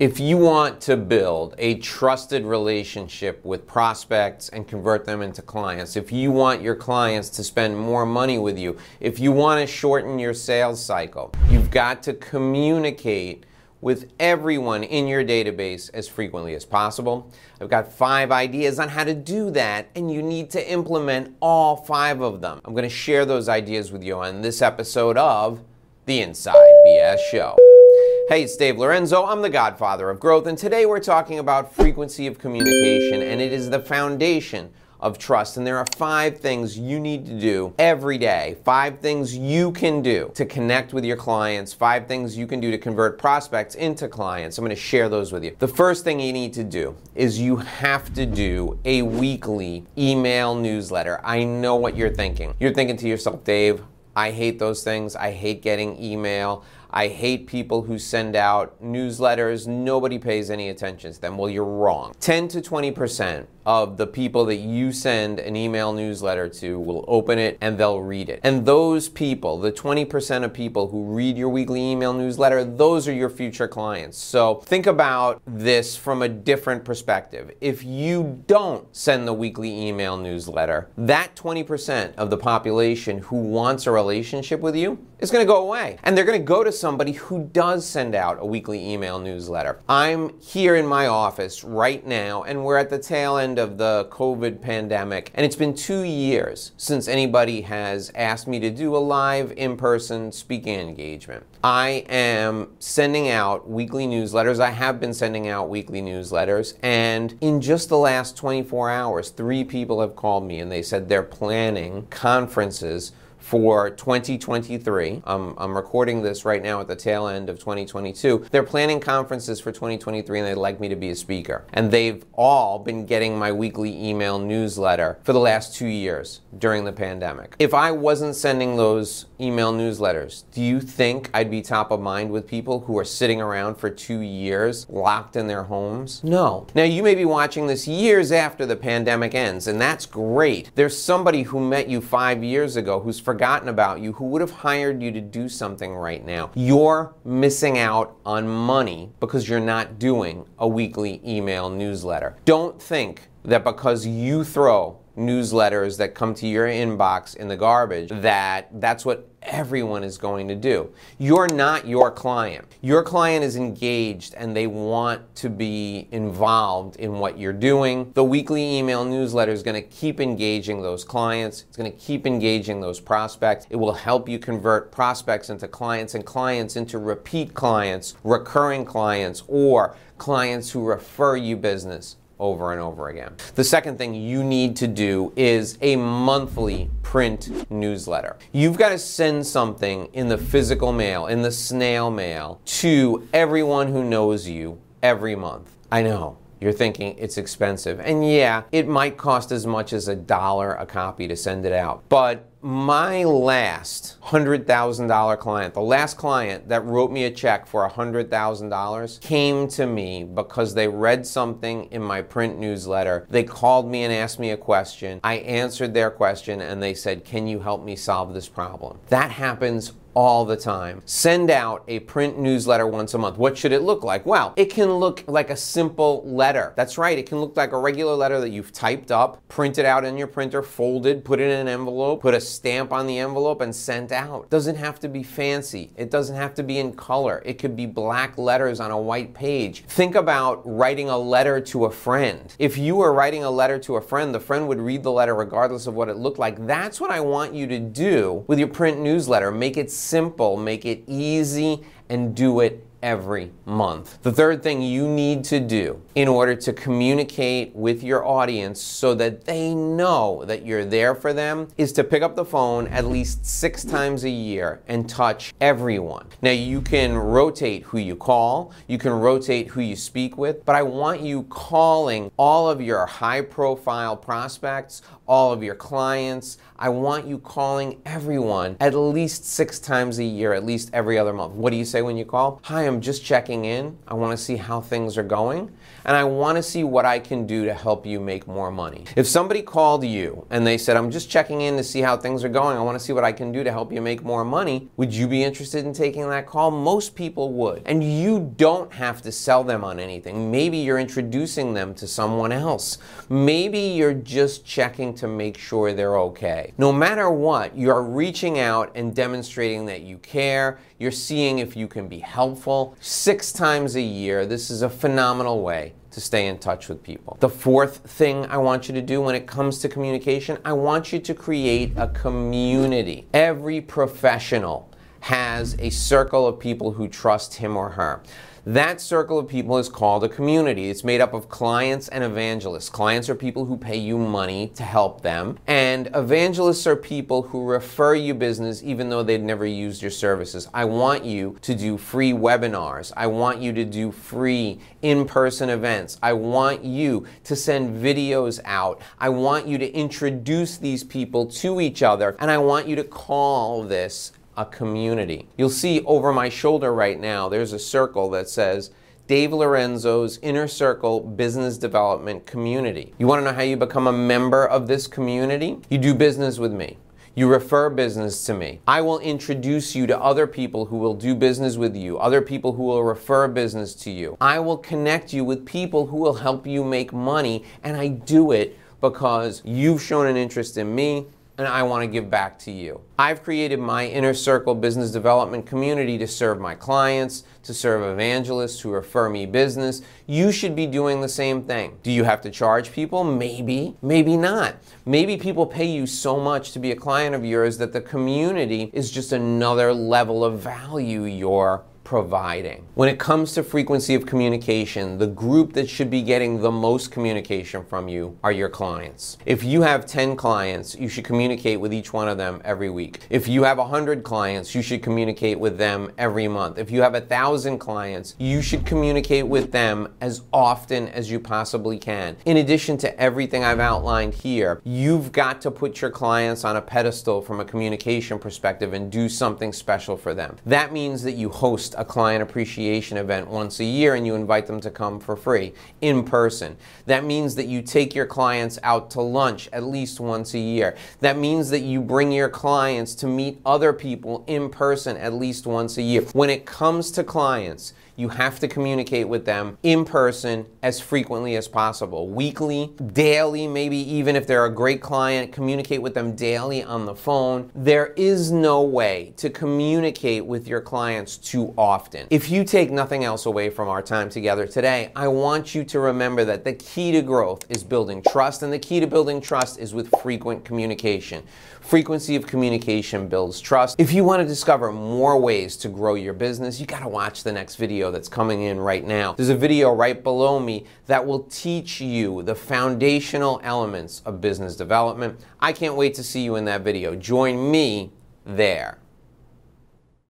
If you want to build a trusted relationship with prospects and convert them into clients, if you want your clients to spend more money with you, if you want to shorten your sales cycle, you've got to communicate with everyone in your database as frequently as possible. I've got five ideas on how to do that, and you need to implement all five of them. I'm going to share those ideas with you on this episode of The Inside BS Show. Hey, it's Dave Lorenzo. I'm the godfather of growth, and today we're talking about frequency of communication, and it is the foundation of trust. And there are five things you need to do every day, five things you can do to connect with your clients, five things you can do to convert prospects into clients. I'm going to share those with you. The first thing you need to do is you have to do a weekly email newsletter. I know what you're thinking. You're thinking to yourself, Dave, I hate those things. I hate getting email. I hate people who send out newsletters. Nobody pays any attention to them. Well, you're wrong. 10 to 20% of the people that you send an email newsletter to will open it and they'll read it. And those people, the 20% of people who read your weekly email newsletter, those are your future clients. So think about this from a different perspective. If you don't send the weekly email newsletter, that 20% of the population who wants a relationship with you is going to go away. And they're going to go to somebody who does send out a weekly email newsletter. I'm here in my office right now, and we're at the tail end of the COVID pandemic, and it's been two years since anybody has asked me to do a live in person speaking engagement. I am sending out weekly newsletters. I have been sending out weekly newsletters, and in just the last 24 hours, three people have called me and they said they're planning conferences for 2023. Um, I'm recording this right now at the tail end of 2022. They're planning conferences for 2023 and they'd like me to be a speaker. And they've all been getting my weekly email newsletter for the last two years during the pandemic. If I wasn't sending those email newsletters, do you think I'd be top of mind with people who are sitting around for two years locked in their homes? No. Now, you may be watching this years after the pandemic ends, and that's great. There's somebody who met you five years ago who's forgotten forgotten about you who would have hired you to do something right now. You're missing out on money because you're not doing a weekly email newsletter. Don't think that because you throw newsletters that come to your inbox in the garbage that that's what everyone is going to do. You're not your client. Your client is engaged and they want to be involved in what you're doing. The weekly email newsletter is going to keep engaging those clients. It's going to keep engaging those prospects. It will help you convert prospects into clients and clients into repeat clients, recurring clients, or clients who refer you business over and over again. The second thing you need to do is a monthly print newsletter. You've got to send something in the physical mail, in the snail mail, to everyone who knows you every month. I know. You're thinking it's expensive. And yeah, it might cost as much as a dollar a copy to send it out. But my last $100,000 client, the last client that wrote me a check for $100,000, came to me because they read something in my print newsletter. They called me and asked me a question. I answered their question and they said, Can you help me solve this problem? That happens all the time. Send out a print newsletter once a month. What should it look like? Well, it can look like a simple letter. That's right, it can look like a regular letter that you've typed up, printed out in your printer, folded, put it in an envelope, put a stamp on the envelope, and sent out. Doesn't have to be fancy. It doesn't have to be in color. It could be black letters on a white page. Think about writing a letter to a friend. If you were writing a letter to a friend, the friend would read the letter regardless of what it looked like. That's what I want you to do with your print newsletter. Make it simple, make it easy, and do it every month. The third thing you need to do in order to communicate with your audience so that they know that you're there for them is to pick up the phone at least six times a year and touch everyone. Now, you can rotate who you call, you can rotate who you speak with, but I want you calling all of your high profile prospects, all of your clients. I want you calling everyone at least six times a year, at least every other month. What do you say when you call? Hi, I'm just checking in. I want to see how things are going. And I want to see what I can do to help you make more money. If somebody called you and they said, I'm just checking in to see how things are going, I want to see what I can do to help you make more money, would you be interested in taking that call? Most people would. And you don't have to sell them on anything. Maybe you're introducing them to someone else. Maybe you're just checking to make sure they're okay. No matter what, you're reaching out and demonstrating that you care. You're seeing if you can be helpful. Six times a year, this is a phenomenal way to stay in touch with people. The fourth thing I want you to do when it comes to communication, I want you to create a community. Every professional has a circle of people who trust him or her. That circle of people is called a community. It's made up of clients and evangelists. Clients are people who pay you money to help them, and evangelists are people who refer you business even though they've never used your services. I want you to do free webinars. I want you to do free in person events. I want you to send videos out. I want you to introduce these people to each other, and I want you to call this a community. You'll see over my shoulder right now, there's a circle that says Dave Lorenzo's Inner Circle Business Development Community. You want to know how you become a member of this community? You do business with me. You refer business to me. I will introduce you to other people who will do business with you, other people who will refer business to you. I will connect you with people who will help you make money, and I do it because you've shown an interest in me and I want to give back to you. I've created my inner circle business development community to serve my clients, to serve evangelists who refer me business. You should be doing the same thing. Do you have to charge people? Maybe, maybe not. Maybe people pay you so much to be a client of yours that the community is just another level of value you're providing. When it comes to frequency of communication, the group that should be getting the most communication from you are your clients. If you have 10 clients, you should communicate with each one of them every week. If you have 100 clients, you should communicate with them every month. If you have 1,000 clients, you should communicate with them as often as you possibly can. In addition to everything I've outlined here, you've got to put your clients on a pedestal from a communication perspective and do something special for them. That means that you host a client appreciation event once a year and you invite them to come for free in person. That means that you take your clients out to lunch at least once a year. That means that you bring your clients to meet other people in person at least once a year. When it comes to clients, you have to communicate with them in person as frequently as possible. Weekly, daily, maybe even if they're a great client, communicate with them daily on the phone. There is no way to communicate with your clients too often. If you take nothing else away from our time together today, I want you to remember that the key to growth is building trust, and the key to building trust is with frequent communication. Frequency of communication builds trust. If you want to discover more ways to grow your business, you got to watch the next video that's coming in right now. There's a video right below me that will teach you the foundational elements of business development. I can't wait to see you in that video. Join me there.